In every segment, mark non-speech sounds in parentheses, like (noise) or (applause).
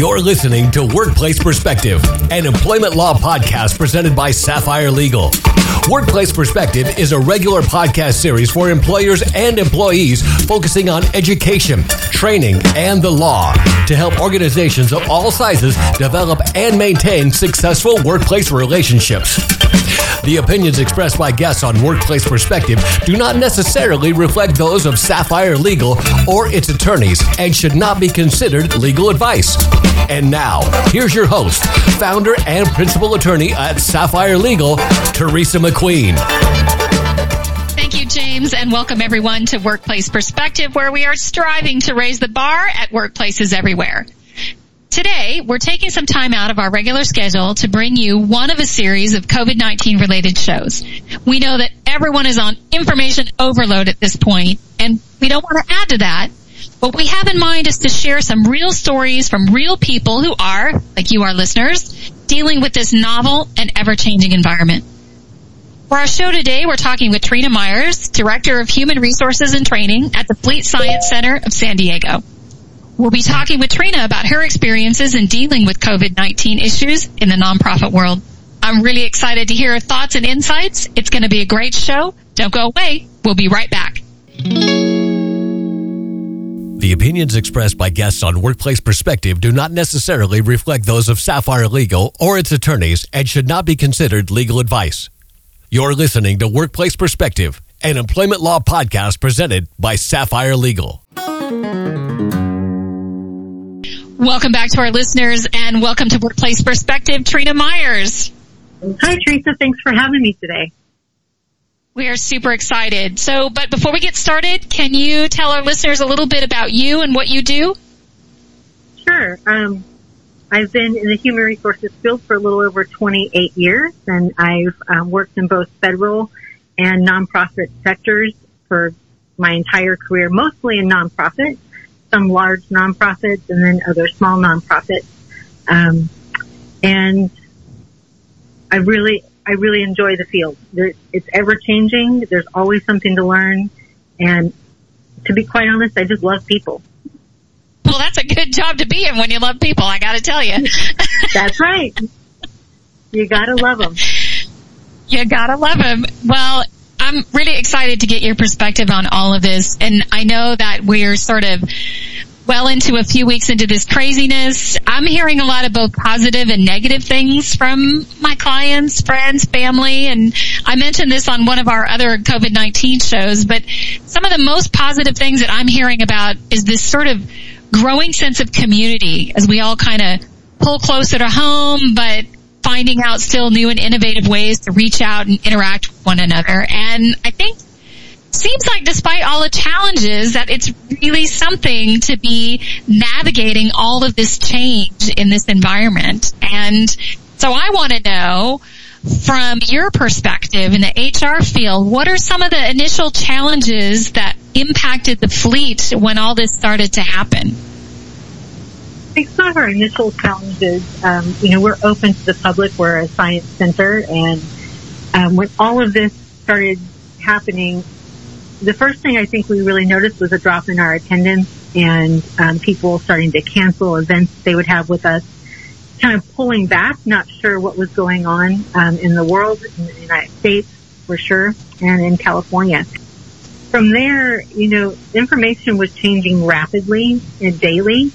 You're listening to Workplace Perspective, an employment law podcast presented by Sapphire Legal. Workplace Perspective is a regular podcast series for employers and employees focusing on education, training, and the law to help organizations of all sizes develop and maintain successful workplace relationships. The opinions expressed by guests on Workplace Perspective do not necessarily reflect those of Sapphire Legal or its attorneys and should not be considered legal advice. And now, here's your host, founder and principal attorney at Sapphire Legal, Teresa McQueen. Thank you, James, and welcome everyone to Workplace Perspective, where we are striving to raise the bar at workplaces everywhere. Today, we're taking some time out of our regular schedule to bring you one of a series of COVID-19 related shows. We know that everyone is on information overload at this point, and we don't want to add to that. What we have in mind is to share some real stories from real people who are, like you, our listeners, dealing with this novel and ever-changing environment. For our show today, we're talking with Trina Myers, Director of Human Resources and Training at the Fleet Science Center of San Diego. We'll be talking with Trina about her experiences in dealing with COVID-19 issues in the nonprofit world. I'm really excited to hear her thoughts and insights. It's going to be a great show. Don't go away. We'll be right back. The opinions expressed by guests on Workplace Perspective do not necessarily reflect those of Sapphire Legal or its attorneys and should not be considered legal advice. You're listening to Workplace Perspective, an employment law podcast presented by Sapphire Legal. Welcome back to our listeners and welcome to Workplace Perspective, Trina Myers. Hi, Teresa. Thanks for having me today. We are super excited. So, but before we get started, can you tell our listeners a little bit about you and what you do? Sure. Um, I've been in the human resources field for a little over 28 years, and I've um, worked in both federal and nonprofit sectors for my entire career, mostly in nonprofits some large nonprofits and then other small nonprofits. Um, and I really, I really enjoy the field. There, it's ever changing. There's always something to learn. And to be quite honest, I just love people. Well, that's a good job to be in when you love people. I got to tell you. (laughs) that's right. You gotta love them. You gotta love them. Well, I'm really excited to get your perspective on all of this. And I know that we're sort of well into a few weeks into this craziness. I'm hearing a lot of both positive and negative things from my clients, friends, family, and I mentioned this on one of our other COVID-19 shows, but some of the most positive things that I'm hearing about is this sort of growing sense of community as we all kind of pull closer to home, but finding out still new and innovative ways to reach out and interact with one another. And I think seems like despite all the challenges that it's really something to be navigating all of this change in this environment. And so I want to know from your perspective in the HR field, what are some of the initial challenges that impacted the fleet when all this started to happen? I think some of our initial challenges, um, you know, we're open to the public. We're a science center, and um, when all of this started happening, the first thing I think we really noticed was a drop in our attendance and um, people starting to cancel events they would have with us, kind of pulling back, not sure what was going on um, in the world, in the United States for sure, and in California. From there, you know, information was changing rapidly and daily.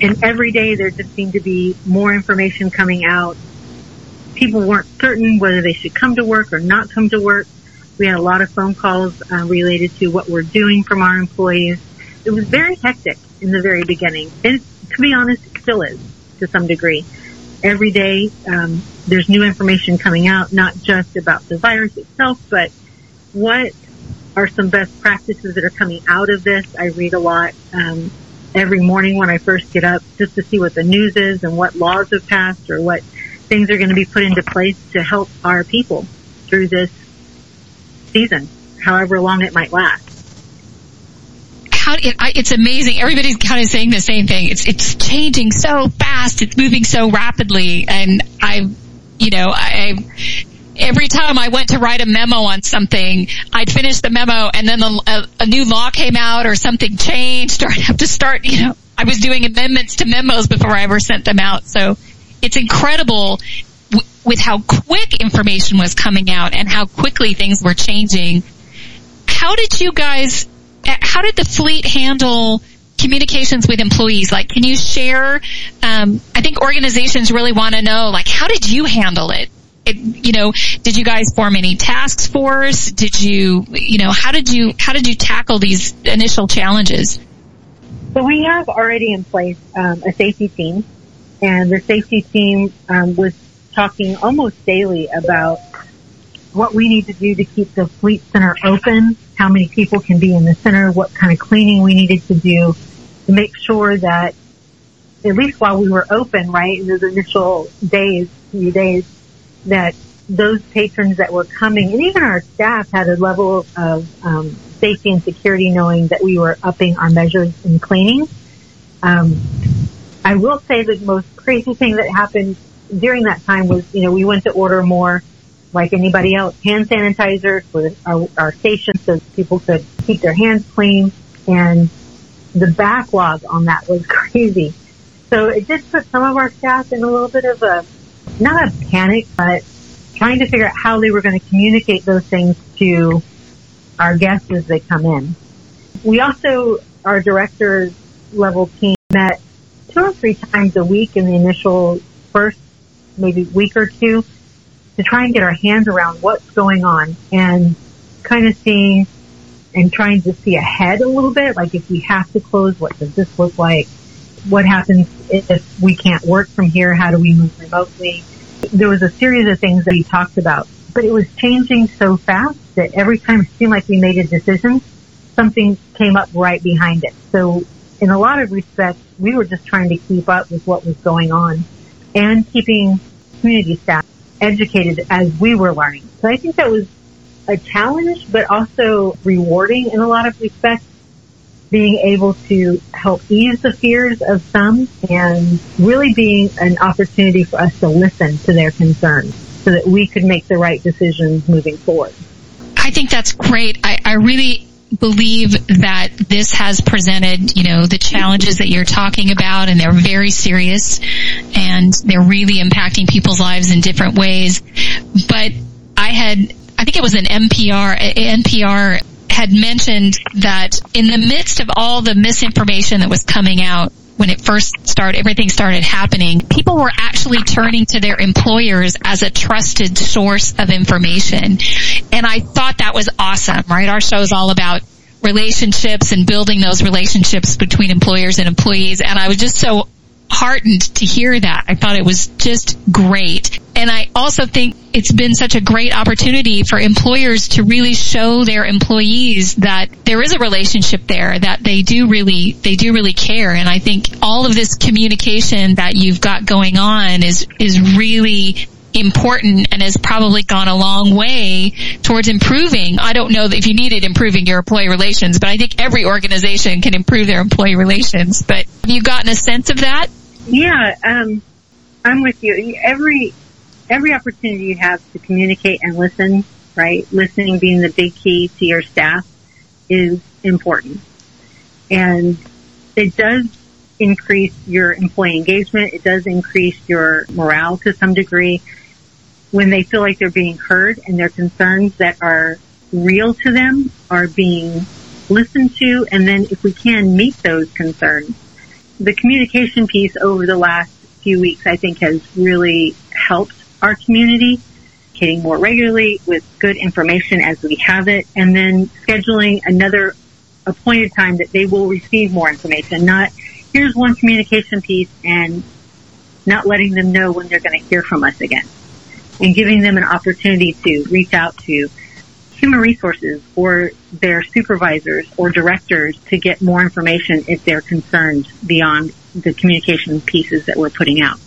And every day there just seemed to be more information coming out. People weren't certain whether they should come to work or not come to work we had a lot of phone calls uh, related to what we're doing from our employees. It was very hectic in the very beginning. And to be honest, it still is to some degree. Every day, um, there's new information coming out, not just about the virus itself, but what are some best practices that are coming out of this. I read a lot um, every morning when I first get up just to see what the news is and what laws have passed or what things are going to be put into place to help our people through this season, however long it might last. How, it, it's amazing. Everybody's kind of saying the same thing. It's it's changing so fast. It's moving so rapidly, and I, you know, I every time I went to write a memo on something, I'd finish the memo and then a, a, a, new law came out or something changed or (laughs) I'd have to start, you know, I was doing amendments to memos before I ever sent them out. So it's incredible w- with how quick information was coming out and how quickly things were changing. How did you guys, how did the fleet handle communications with employees? Like, can you share? Um, I think organizations really want to know, like, how did you handle it? It? You know, did you guys form any task force? Did you, you know, how did you how did you tackle these initial challenges? So we have already in place um, a safety team, and the safety team um, was talking almost daily about what we need to do to keep the fleet center open, how many people can be in the center, what kind of cleaning we needed to do to make sure that at least while we were open, right, in those initial days, few days, that those patrons that were coming and even our staff had a level of um, safety and security knowing that we were upping our measures in cleaning. Um, I will say the most crazy thing that happened during that time was, you know, we went to order more like anybody else, hand sanitizer for our, our station so people could keep their hands clean. And the backlog on that was (laughs) crazy. So it did put some of our staff in a little bit of a, not a panic, but trying to figure out how they were going to communicate those things to our guests as they come in. We also, our director level team met two or three times a week in the initial first maybe week or two to try and get our hands around what's going on and kind of seeing and trying to see ahead a little bit. Like if we have to close, what does this look like? What happens if we can't work from here? How do we move remotely? There was a series of things that we talked about, but it was changing so fast that every time it seemed like we made a decision, something came up right behind it. So in a lot of respects, we were just trying to keep up with what was going on and keeping community staff educated as we were learning. So I think that was a challenge, but also rewarding in a lot of respects. Being able to help ease the fears of some and really being an opportunity for us to listen to their concerns so that we could make the right decisions moving forward. I think that's great. I, I really believe that this has presented, you know, the challenges that you're talking about and they're very serious and they're really impacting people's lives in different ways. But I had, I think it was an NPR, NPR had mentioned that in the midst of all the misinformation that was coming out, when it first started, everything started happening, people were actually turning to their employers as a trusted source of information. And I thought that was awesome, right? Our show is all about relationships and building those relationships between employers and employees. And I was just so heartened to hear that. I thought it was just great. And I also think it's been such a great opportunity for employers to really show their employees that there is a relationship there, that they do really, they do really care. And I think all of this communication that you've got going on is, is really important and has probably gone a long way towards improving. I don't know if you needed improving your employee relations, but I think every organization can improve their employee relations. But have you gotten a sense of that? Yeah, um, I'm with you. Every every opportunity you have to communicate and listen, right? Listening being the big key to your staff is important. And it does increase your employee engagement. It does increase your morale to some degree when they feel like they're being heard and their concerns that are real to them are being listened to. And then if we can meet those concerns, the communication piece over the last few weeks, I think has really helped our community, getting more regularly with good information as we have it, and then scheduling another appointed time that they will receive more information. Not here's one communication piece and not letting them know when they're going to hear from us again and giving them an opportunity to reach out to human resources or their supervisors or directors to get more information if they're concerned beyond the communication pieces that we're putting out.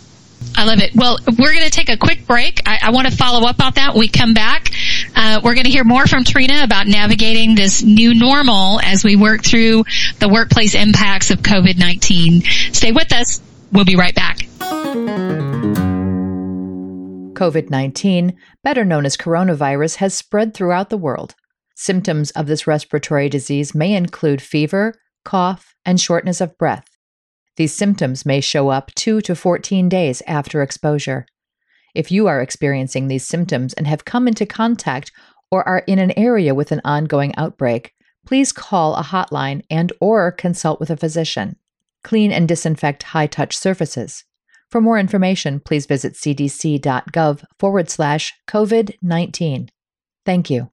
I love it. Well, we're going to take a quick break. I, I want to follow up on that. When we come back. Uh, we're going to hear more from Trina about navigating this new normal as we work through the workplace impacts of COVID-19. Stay with us. We'll be right back. COVID 19, better known as coronavirus, has spread throughout the world. Symptoms of this respiratory disease may include fever, cough, and shortness of breath. These symptoms may show up 2 to 14 days after exposure. If you are experiencing these symptoms and have come into contact or are in an area with an ongoing outbreak, please call a hotline and or consult with a physician. Clean and disinfect high-touch surfaces. For more information, please visit cdc.gov forward slash COVID 19. Thank you.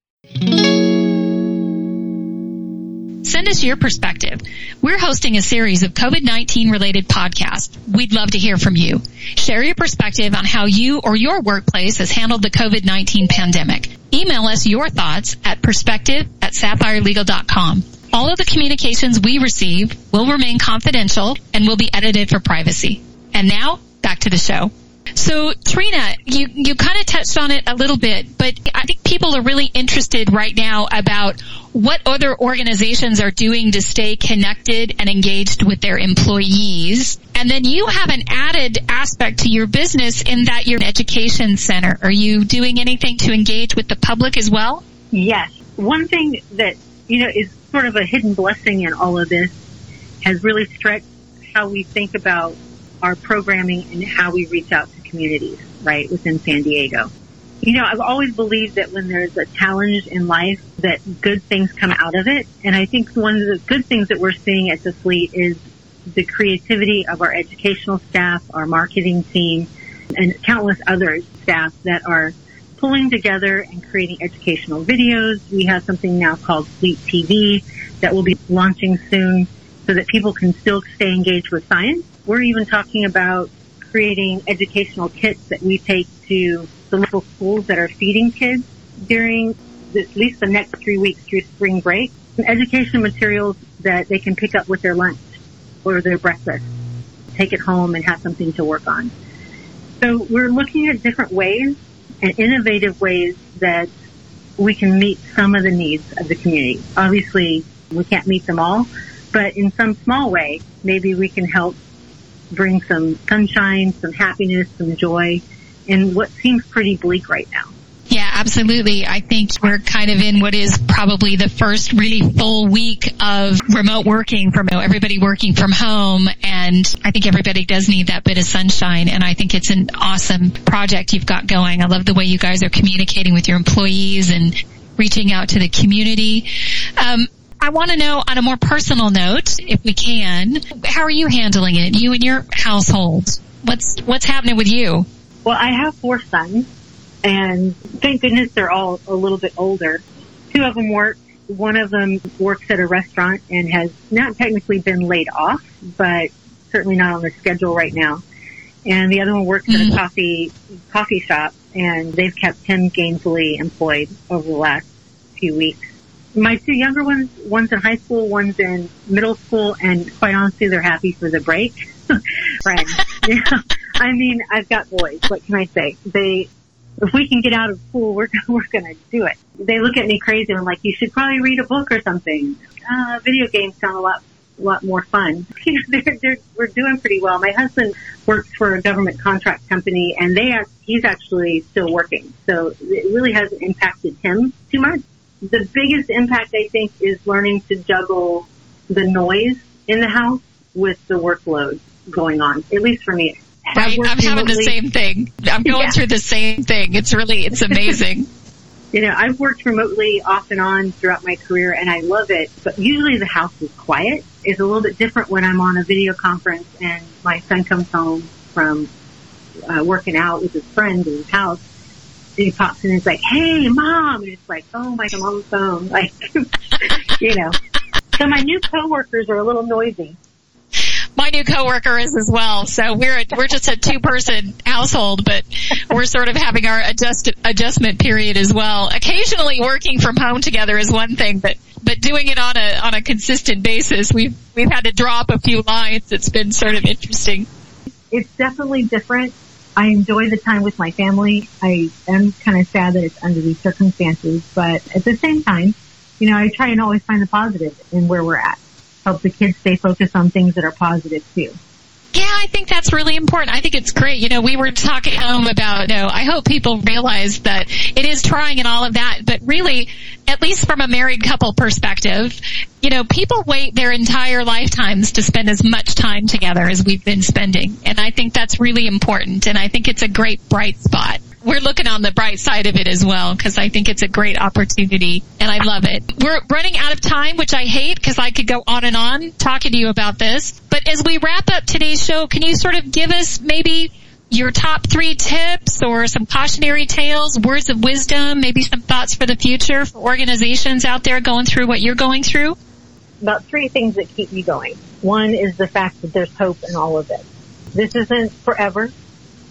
Send us your perspective. We're hosting a series of COVID-19 related podcasts. We'd love to hear from you. Share your perspective on how you or your workplace has handled the COVID-19 pandemic. Email us your thoughts at perspective at sapphirelegal.com. All of the communications we receive will remain confidential and will be edited for privacy. And now, back to the show. So Trina, you, you kind of touched on it a little bit, but I think people are really interested right now about what other organizations are doing to stay connected and engaged with their employees. And then you have an added aspect to your business in that you're an education center. Are you doing anything to engage with the public as well? Yes. One thing that, you know, is sort of a hidden blessing in all of this has really stretched how we think about our programming and how we reach out to communities, right, within San Diego. You know, I've always believed that when there's a challenge in life, that good things come out of it. And I think one of the good things that we're seeing at the fleet is the creativity of our educational staff, our marketing team, and countless other staff that are pulling together and creating educational videos. We have something now called Fleet TV that will be launching soon so that people can still stay engaged with science. We're even talking about creating educational kits that we take to the local schools that are feeding kids during at least the next three weeks through spring break. Some education materials that they can pick up with their lunch or their breakfast, take it home and have something to work on. So we're looking at different ways and innovative ways that we can meet some of the needs of the community. Obviously, we can't meet them all, but in some small way, maybe we can help bring some sunshine, some happiness, some joy in what seems pretty bleak right now. Yeah, absolutely. I think we're kind of in what is probably the first really full week of remote working from everybody working from home. And I think everybody does need that bit of sunshine. And I think it's an awesome project you've got going. I love the way you guys are communicating with your employees and reaching out to the community. Um, I want to know on a more personal note, if we can, how are you handling it? You and your household. What's what's happening with you? Well, I have four sons, and thank goodness they're all a little bit older. Two of them work. One of them works at a restaurant and has not technically been laid off, but certainly not on the schedule right now. And the other one works mm-hmm. at a coffee coffee shop, and they've kept him gainfully employed over the last few weeks my two younger ones, one's in high school, one's in middle school, and quite honestly, they're happy for the break. (laughs) Friends. yeah. I mean, I've got boys. What can I say? They, if we can get out of school, we're, (laughs) we're gonna do it. They look at me crazy and I'm like, you should probably read a book or something. Uh, video games sound a lot, a lot more fun. (laughs) You know, they're, they're, we're doing pretty well. My husband works for a government contract company and they, he's actually still working. So it really hasn't impacted him too much the biggest impact I think is learning to juggle the noise in the house with the workload going on, at least for me. Right. I'm having remotely. the same thing. I'm going yeah. through the same thing. It's really, it's (laughs) amazing. you know, I've worked remotely off and on throughout my career and I love it, but usually the house is quiet. It's a little bit different when I'm on a video conference and my son comes home from uh, working out with his friends in his house he pops in and is like, "Hey, mom!" And it's like, "Oh my, I'm on the phone." (laughs) Like, you know. So my new coworkers are a little noisy. My new coworker is as well. So we're a, we're just a two person household, but we're sort of having our adjust adjustment period as well. Occasionally working from home together is one thing, but but doing it on a on a consistent basis, we've we've had to drop a few lines. It's been sort of interesting. It's definitely different I enjoy the time with my family. I am kind of sad that it's under these circumstances, but at the same time, you know, I try and always find the positive in where we're at. Help the kids stay focused on things that are positive too. Yeah, I think that's really important. I think it's great. You know, we were talking about, you know, I hope people realize that it is trying and all of that, but really, at least from a married couple perspective, you know, people wait their entire lifetimes to spend as much time together as we've been spending. And I think that's really important. And I think it's a great bright spot we're looking on the bright side of it as well because I think it's a great opportunity and I love it. We're running out of time, which I hate because I could go on and on talking to you about this. But as we wrap up today's show, can you sort of give us maybe your top three tips or some cautionary tales, words of wisdom, maybe some thoughts for the future for organizations out there going through what you're going through? About three things that keep me going. One is the fact that there's hope in all of it. This isn't forever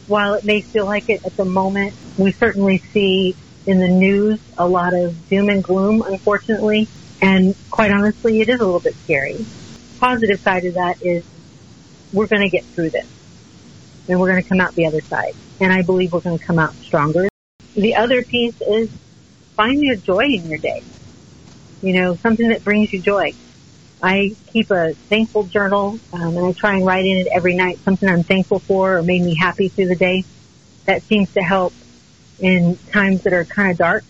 while it may feel like it at the moment, we certainly see in the news a lot of doom and gloom, unfortunately. And quite honestly, it is a little bit scary. Positive side of that is we're going to get through this and we're going to come out the other side. And I believe we're going to come out stronger. The other piece is find your joy in your day. You know, something that brings you joy. I keep a thankful journal, um, and I try and write in it every night something I'm thankful for or made me happy through the day. That seems to help in times that are kind of dark,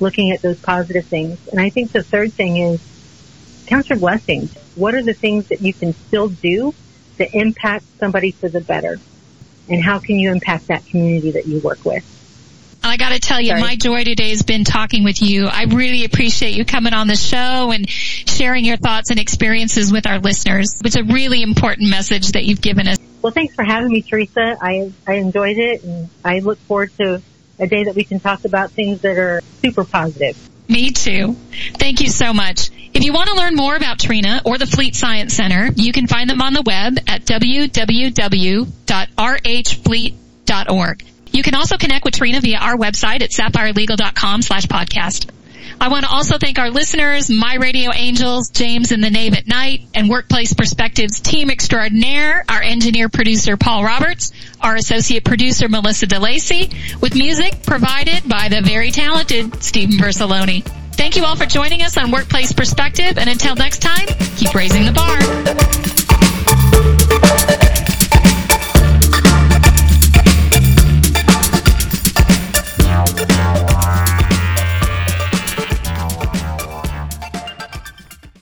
looking at those positive things. And I think the third thing is count your blessings. What are the things that you can still do to impact somebody for the better? And how can you impact that community that you work with? I got to tell you, Sorry. my joy today has been talking with you. I really appreciate you coming on the show and sharing your thoughts and experiences with our listeners. It's a really important message that you've given us. Well, thanks for having me, Teresa. I, I enjoyed it and I look forward to a day that we can talk about things that are super positive. Me too. Thank you so much. If you want to learn more about Trina or the Fleet Science Center, you can find them on the web at www.rhfleet.org. You can also connect with Trina via our website at sapphirelegal.com slash podcast. I want to also thank our listeners, My Radio Angels, James and the Nave at Night, and Workplace Perspectives team extraordinaire, our engineer producer Paul Roberts, our associate producer Melissa DeLacy, with music provided by the very talented Stephen Versaloni. Thank you all for joining us on Workplace Perspective, and until next time, keep raising the bar.